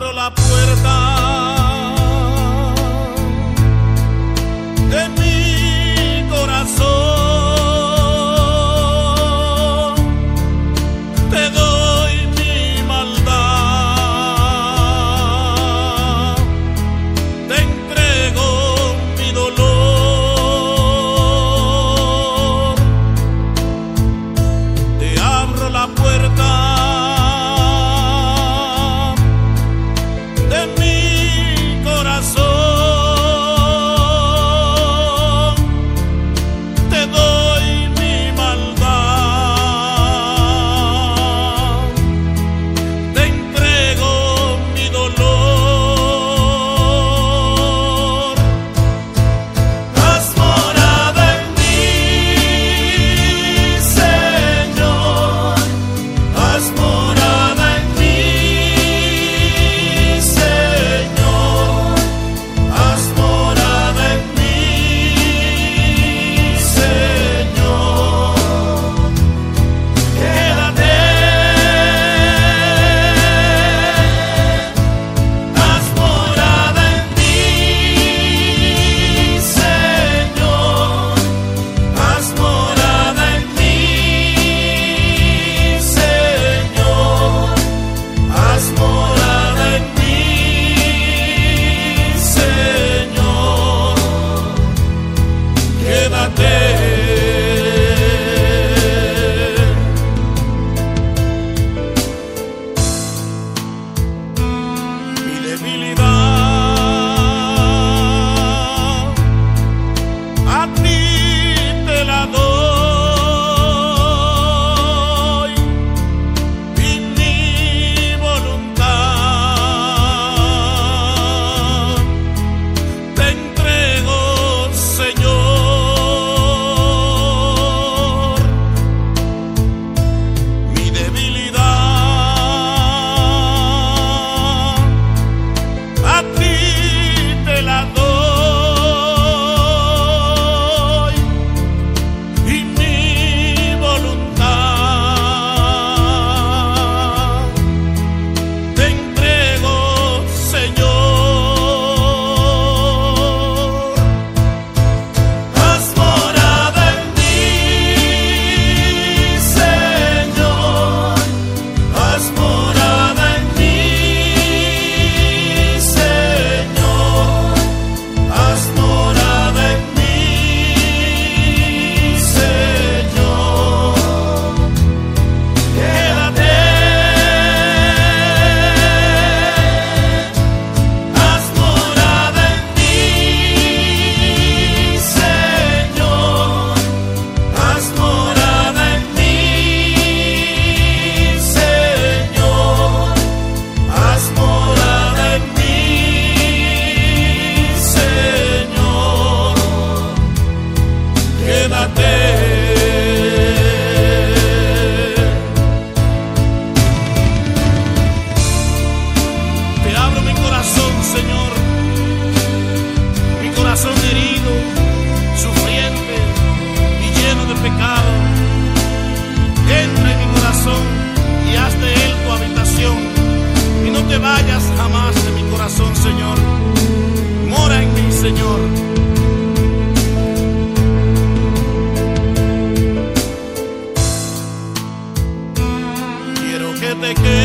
abro la puerta. make.